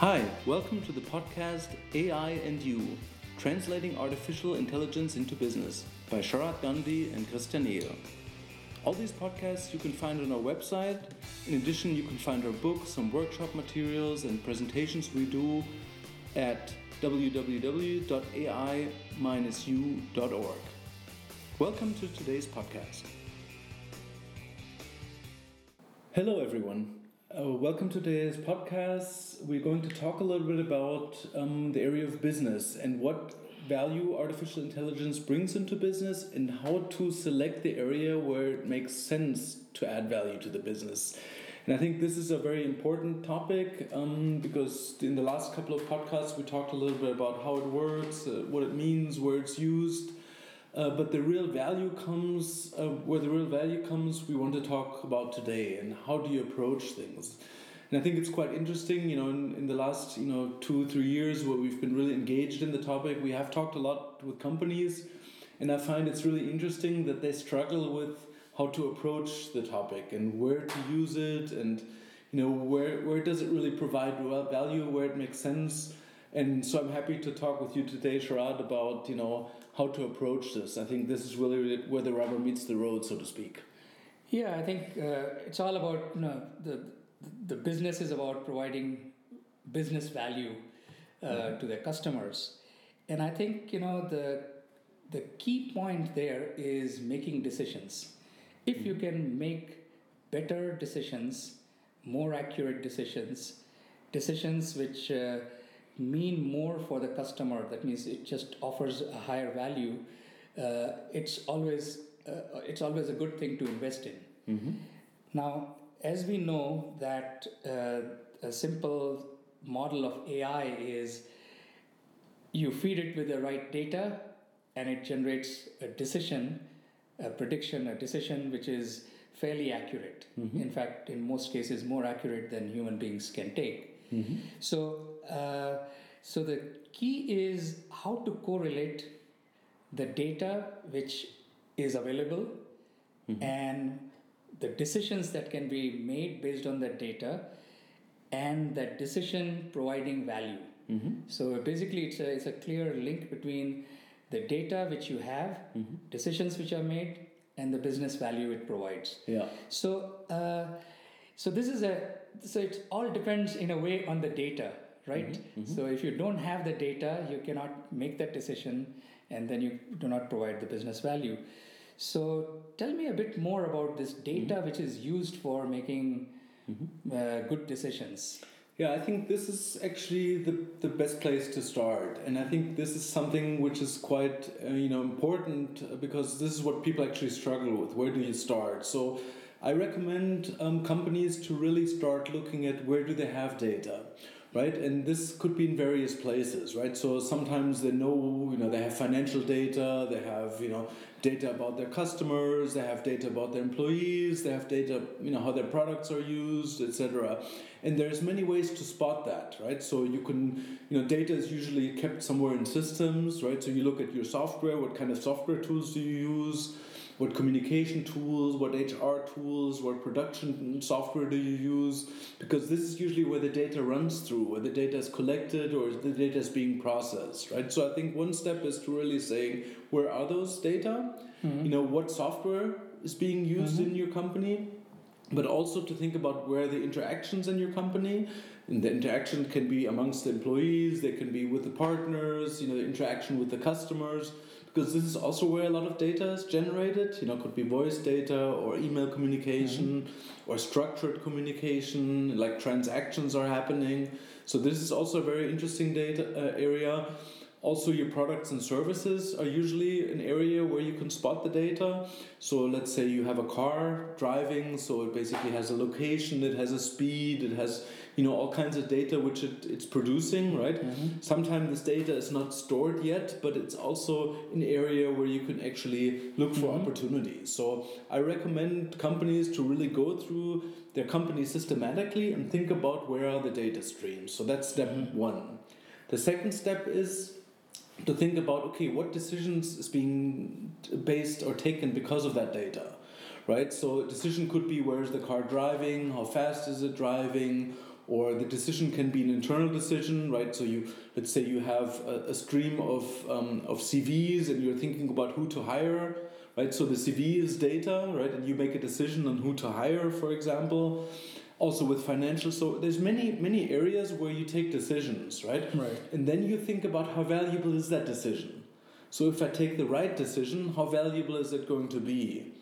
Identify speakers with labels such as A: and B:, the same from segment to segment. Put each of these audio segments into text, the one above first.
A: Hi, welcome to the podcast AI and You Translating Artificial Intelligence into Business by Sharad Gandhi and Christian Ehl. All these podcasts you can find on our website. In addition, you can find our books, some workshop materials, and presentations we do at www.ai-u.org. Welcome to today's podcast. Hello, everyone. Uh, welcome to today's podcast. We're going to talk a little bit about um, the area of business and what value artificial intelligence brings into business and how to select the area where it makes sense to add value to the business. And I think this is a very important topic um, because in the last couple of podcasts we talked a little bit about how it works, uh, what it means, where it's used. Uh, but the real value comes uh, where the real value comes. We want to talk about today and how do you approach things. And I think it's quite interesting. You know, in, in the last you know two three years where we've been really engaged in the topic, we have talked a lot with companies, and I find it's really interesting that they struggle with how to approach the topic and where to use it and you know where where does it really provide value, where it makes sense and so I'm happy to talk with you today, Sharad, about you know how to approach this. I think this is really where the rubber meets the road, so to speak.
B: Yeah, I think uh, it's all about you know the the business is about providing business value uh, mm-hmm. to their customers, and I think you know the the key point there is making decisions. If mm-hmm. you can make better decisions, more accurate decisions, decisions which uh, mean more for the customer that means it just offers a higher value uh, it's always uh, it's always a good thing to invest in mm-hmm. now as we know that uh, a simple model of ai is you feed it with the right data and it generates a decision a prediction a decision which is fairly accurate mm-hmm. in fact in most cases more accurate than human beings can take mm-hmm. so uh, so the key is how to correlate the data which is available mm-hmm. and the decisions that can be made based on that data and that decision providing value. Mm-hmm. So basically, it's a, it's a clear link between the data which you have, mm-hmm. decisions which are made, and the business value it provides.
A: Yeah.
B: So, uh, so this is a so it all depends in a way on the data right? Mm-hmm, mm-hmm. So if you don't have the data, you cannot make that decision and then you do not provide the business value. So tell me a bit more about this data mm-hmm. which is used for making mm-hmm. uh, good decisions.
A: Yeah, I think this is actually the, the best place to start. And I think this is something which is quite uh, you know important because this is what people actually struggle with. Where do you start? So I recommend um, companies to really start looking at where do they have data right? And this could be in various places right? So sometimes they know you know they have financial data they have you know data about their customers they have data about their employees they have data you know how their products are used etc and there's many ways to spot that right? So you can you know data is usually kept somewhere in systems right? So you look at your software what kind of software tools do you use what communication tools, what HR tools, what production software do you use? Because this is usually where the data runs through, where the data is collected or the data is being processed, right? So I think one step is to really saying where are those data? Mm-hmm. You know, what software is being used mm-hmm. in your company? But also to think about where the interactions in your company, and the interaction can be amongst the employees, they can be with the partners, you know, the interaction with the customers because this is also where a lot of data is generated. You know could be voice data or email communication mm-hmm. or structured communication like transactions are happening. So this is also a very interesting data uh, area also, your products and services are usually an area where you can spot the data. So, let's say you have a car driving, so it basically has a location, it has a speed, it has you know all kinds of data which it, it's producing, right? Mm-hmm. Sometimes this data is not stored yet, but it's also an area where you can actually look for mm-hmm. opportunities. So, I recommend companies to really go through their company systematically and think about where are the data streams. So, that's step mm-hmm. one. The second step is to think about okay what decisions is being based or taken because of that data right so a decision could be where is the car driving how fast is it driving or the decision can be an internal decision, right? So you let's say you have a, a stream of um, of CVs and you're thinking about who to hire, right? So the CV is data, right? And you make a decision on who to hire, for example. Also with financial, so there's many many areas where you take decisions, right?
B: Right.
A: And then you think about how valuable is that decision. So if I take the right decision, how valuable is it going to be,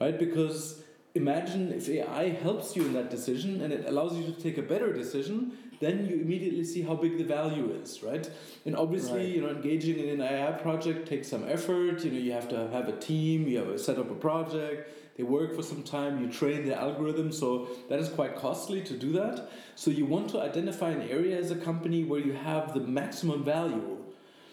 A: right? Because imagine if AI helps you in that decision and it allows you to take a better decision, then you immediately see how big the value is, right? And obviously,
B: Right.
A: you know, engaging in an AI project takes some effort. You know, you have to have a team, you have to set up a project, they work for some time, you train the algorithm, so that is quite costly to do that. So you want to identify an area as a company where you have the maximum value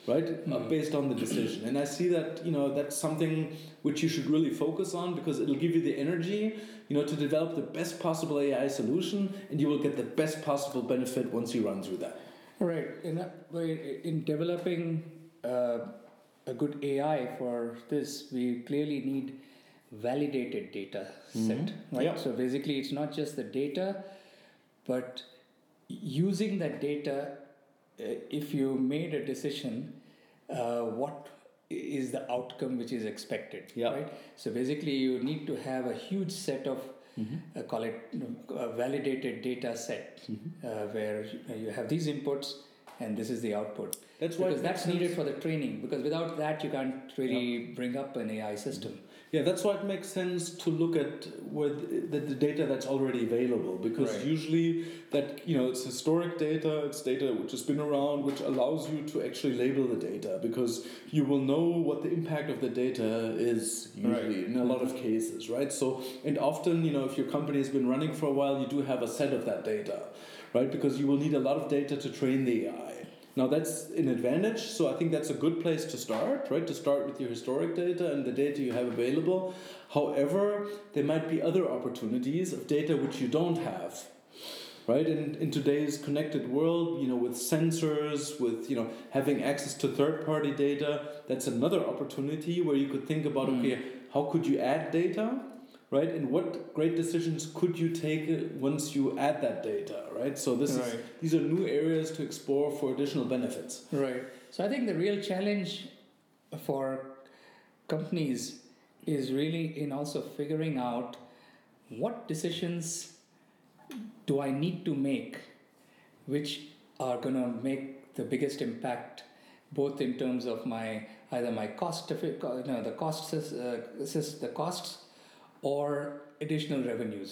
A: right uh,
B: Mhm.
A: based on the decision and i see that you know that's something which you should really focus on because it'll give you the energy you know to develop the best possible ai solution and you will get the best possible benefit once you run through that
B: Right. In, a, way, in developing uh, a good AI for this, we clearly need validated data set.
A: Mhm.
B: Right.
A: Yeah.
B: So basically, it's not just the data, but using that data. Uh, if you made a decision, uh, what is the outcome which is expected?
A: Yeah.
B: Right. So basically, you need to have a huge set of uh, call it a validated data set uh, where you have these inputs and this is the output
A: that's why
B: because that's needed
A: sense-
B: for the training because without that you can't really bring up an ai system
A: yeah that's why it makes sense to look at where the, the data that's already available because
B: Right.
A: usually that you know it's historic data it's data which has been around which allows you to actually label the data because you will know what the impact of the data is usually
B: Right.
A: in a lot of cases right so and often you know if your company has been running for a while you do have a set of that data right because you will need a lot of data to train the ai now that's an advantage, so I think that's a good place to start, right? To start with your historic data and the data you have available. However, there might be other opportunities of data which you don't have, right? In, in today's connected world, you know, with sensors, with you know having access to third-party data, that's another opportunity where you could think about,
B: Mm.
A: okay, how could you add data, right? And what great decisions could you take uh, once you add that data, right? So this is these are new areas to explore for additional benefits.
B: right so i think the real challenge for companies is really in also figuring out what decisions do i need to make which are going to make the biggest impact both in terms of my either my cost of you know, the costs uh, the costs or additional revenues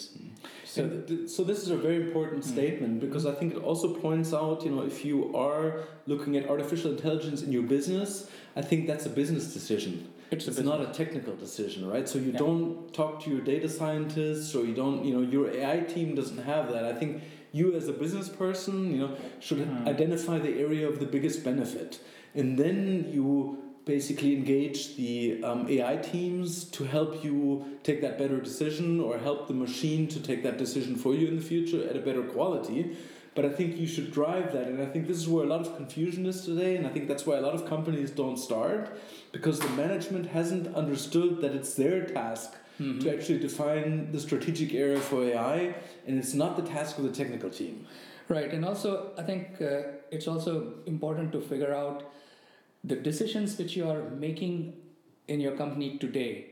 A: So,
B: so
A: th- so this is a very important
B: Mm.
A: statement because I think it also points out, you know, if you are looking at artificial intelligence in your business, I think that's a business decision.
B: it's,
A: It's not a technical decision, right? So you
B: Yeah.
A: don't talk to your data scientists or you don't, you know, your AI team doesn't have that. I think you as a business person, you know, should
B: Hmm.
A: identify the area of the biggest benefit. And then you basically engage the um, AI teams to help you take that better decision or help the machine to take that decision for you in the future at a better quality. But I think you should drive that. And I think this is where a lot of confusion is today. And I think that's why a lot of companies don't start because the management hasn't understood that it's their task
B: Mhm.
A: to actually define the strategic area for AI. And it's not the task of the technical team.
B: Right, and also I think uh, it's also important to figure out the decisions which you are making in your company today.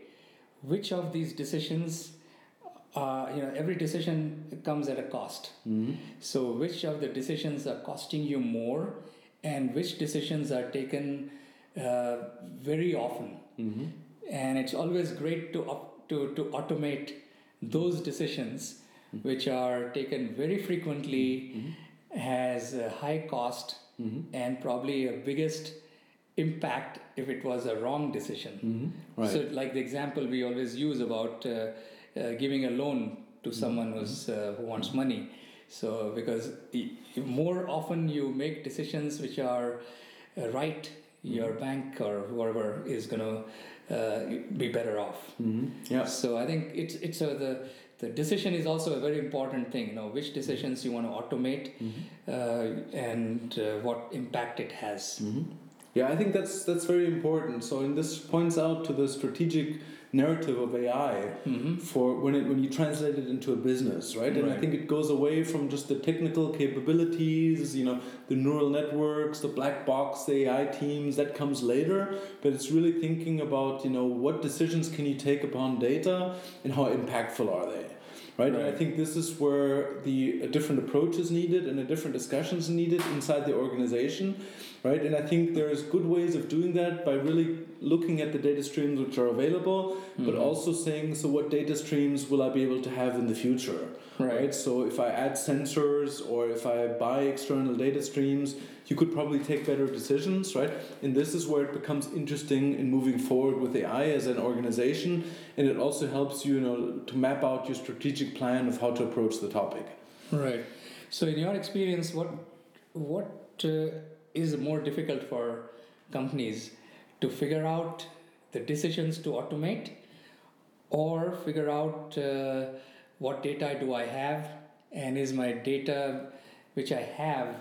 B: Which of these decisions, uh, you know, every decision comes at a cost.
A: Mm-hmm.
B: So, which of the decisions are costing you more, and which decisions are taken uh, very often?
A: Mm-hmm.
B: and it's always great to op- to to automate those decisions which are taken very frequently has a high cost
A: Mm-hmm.
B: and probably a biggest impact if it was a wrong decision
A: Mm-hmm. Right.
B: so like the example we always use about uh, uh, giving a loan to someone who's uh, who wants money so because more often you make decisions which are uh, right your bank or whoever is going to uh, be better off
A: mm-hmm. Yeah.
B: so i think it's it's a, the the decision is also a very important thing you know which decisions you want to automate uh, and uh, what impact it has
A: Mm-hmm. Yeah, I think that's that's very important. So, and this points out to the strategic narrative of AI
B: Mm-hmm.
A: for when it when you translate it into a business, right? And I think it goes away from just the technical capabilities, you know, the neural networks, the black box, the AI teams. That comes later, but it's really thinking about you know what decisions can you take upon data and how impactful are they. Right? and I think this is where the a different approach is needed and a different discussions needed inside the organization, right? And I think there's good ways of doing that by really looking at the data streams which are available, but
B: Mhm.
A: also saying, so what data streams will I be able to have in the future?
B: Right.
A: So if I add sensors or if I buy external data streams, you could probably take better decisions, right? And this is where it becomes interesting in moving forward with AI as an organization, and it also helps you, you know, to map out your strategic plan of how to approach the topic.
B: Right. So, in your experience, what what uh, is more difficult for companies to figure out the decisions to automate, or figure out uh, what data do I have, and is my data which I have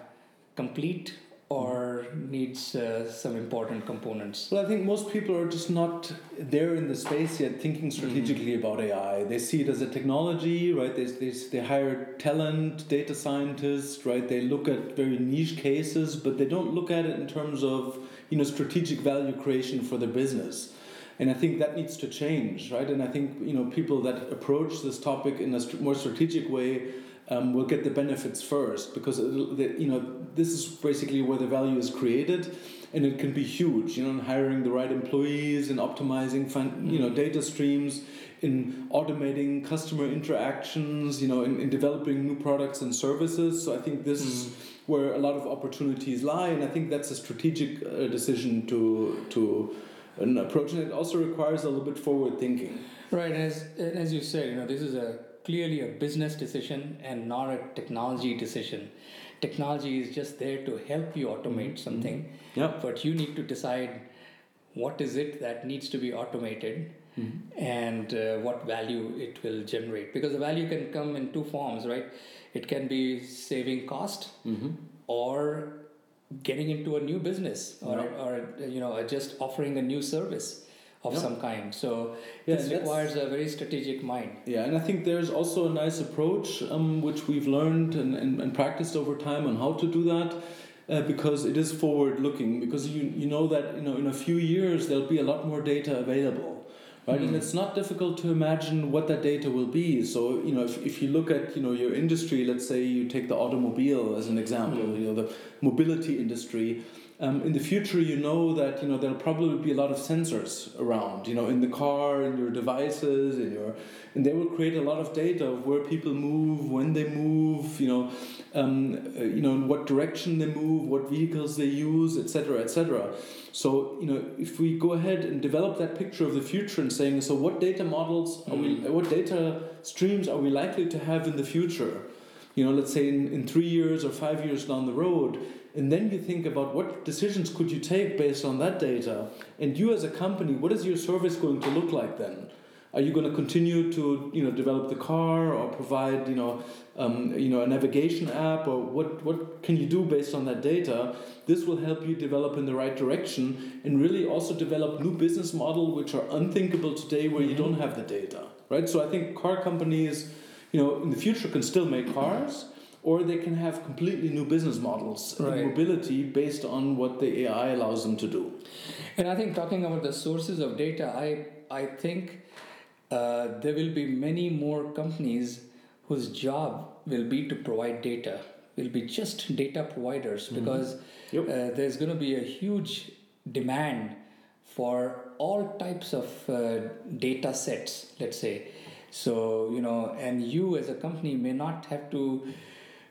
B: complete or needs uh, some important components?
A: Well, I think most people are just not there in the space yet thinking strategically about AI. They see it as a technology, right? They, they, they hire talent, data scientists, right? They look at very niche cases, but they don't look at it in terms of, you know, strategic value creation for their business. And I think that needs to change, right? And I think, you know, people that approach this topic in a more strategic way um, will get the benefits first because the, you know this is basically where the value is created and it can be huge you know in hiring the right employees and optimizing fin- you know data streams in automating customer interactions you know in, in developing new products and services. So i think this is where a lot of opportunities lie and i think that's a strategic uh, decision to to an approach. And it also requires a little bit forward thinking.
B: Right, and as and as you said, you know, this is a clearly a business decision and not a technology decision. Technology is just there to help you automate something,
A: yeah
B: but you need to decide what is it that needs to be automated and uh, what value it will generate. Because the value can come in two forms, right? It can be saving cost
A: mm-hmm.
B: or getting into a new business or, or you know just offering a new service of
A: Yeah.
B: some kind so
A: Yeah,
B: this requires a very strategic mind
A: Yeah, and I think there's also a nice approach um, which we've learned and, and, and practiced over time on how to do that. Uh, because it is forward looking because you you know that you know in a few years there'll be a lot more data available right and
B: Mhm.
A: it's not difficult to imagine what that data will be so you know if, if you look at you know your industry let's say you take the automobile as an example
B: Mhm.
A: you know the mobility industry um, in the future you know that you know there'll probably be a lot of sensors around you know in the car in your devices in your and they will create a lot of data of where people move when they move you know um, uh, you know in what direction they move what vehicles they use etc etc so you know if we go ahead and develop that picture of the future and saying so what data models are we what data streams are we likely to have in the future? You know let's say in, in three years or five years down the road and then you think about what decisions could you take based on that data? And you as a company what is your service going to look like then? Are you going to continue to you know develop the car or provide you know um, you know a navigation app? Or what what can you do based on that data? This will help you develop in the right direction and really also develop new business model which are unthinkable today where you
B: Mhm.
A: don't have the data right? So i think car companies you know in the future can still make cars or they can have completely new business models
B: Right.
A: in mobility based on what the ai allows them to do
B: and i think talking about the sources of data i i think uh, there will be many more companies whose job will be to provide data will be just data providers because
A: Yep.
B: uh, there's going to be a huge demand for all types of uh, data sets let's say so you know and you as a company may not have to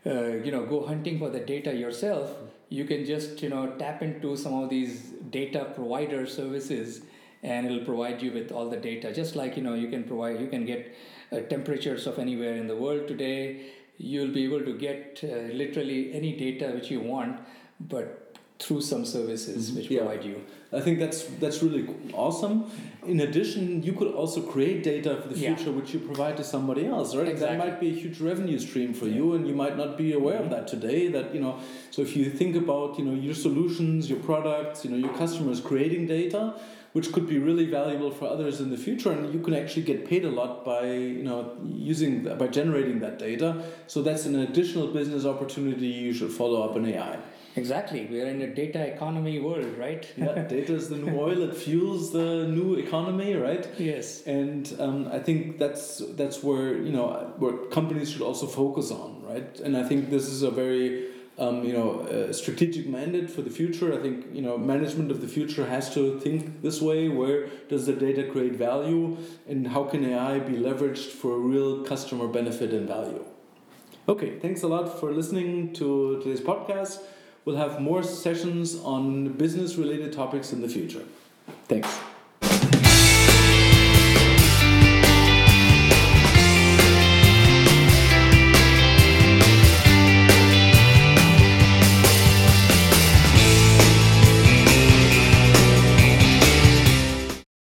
B: uh, you know go hunting for the data yourself you can just you know tap into some of these data provider services and it'll provide you with all the data. Just like you know you can provide you can get uh, temperatures of anywhere in the world today. You'll be able to get uh, literally any data which you want but through some services mm-hmm. which
A: Yeah.
B: provide you
A: I think that's that's really awesome. In addition, you could also create data for the
B: Yeah.
A: future, which you provide to somebody else, right?
B: Exactly.
A: That might be a huge revenue stream for you, and you might not be aware of that mm-hmm. today. That you know, so if you think about you know your solutions, your products, you know your customers creating data, which could be really valuable for others in the future and you can actually get paid a lot by you know using by generating that data so that's an additional business opportunity you should follow up in ai
B: Exactly. We are in a data economy world, right?
A: yeah, data is the new oil. It fuels the new economy, right?
B: Yes.
A: And um, I think that's that's where you know where companies should also focus on, right? And I think this is a very um, you know uh, strategic mandate for the future. I think you know management of the future has to think this way. Where does the data create value, and how can AI be leveraged for real customer benefit and value? Okay, thanks a lot for listening to today's podcast. We'll have more sessions on business related topics in the future. Thanks.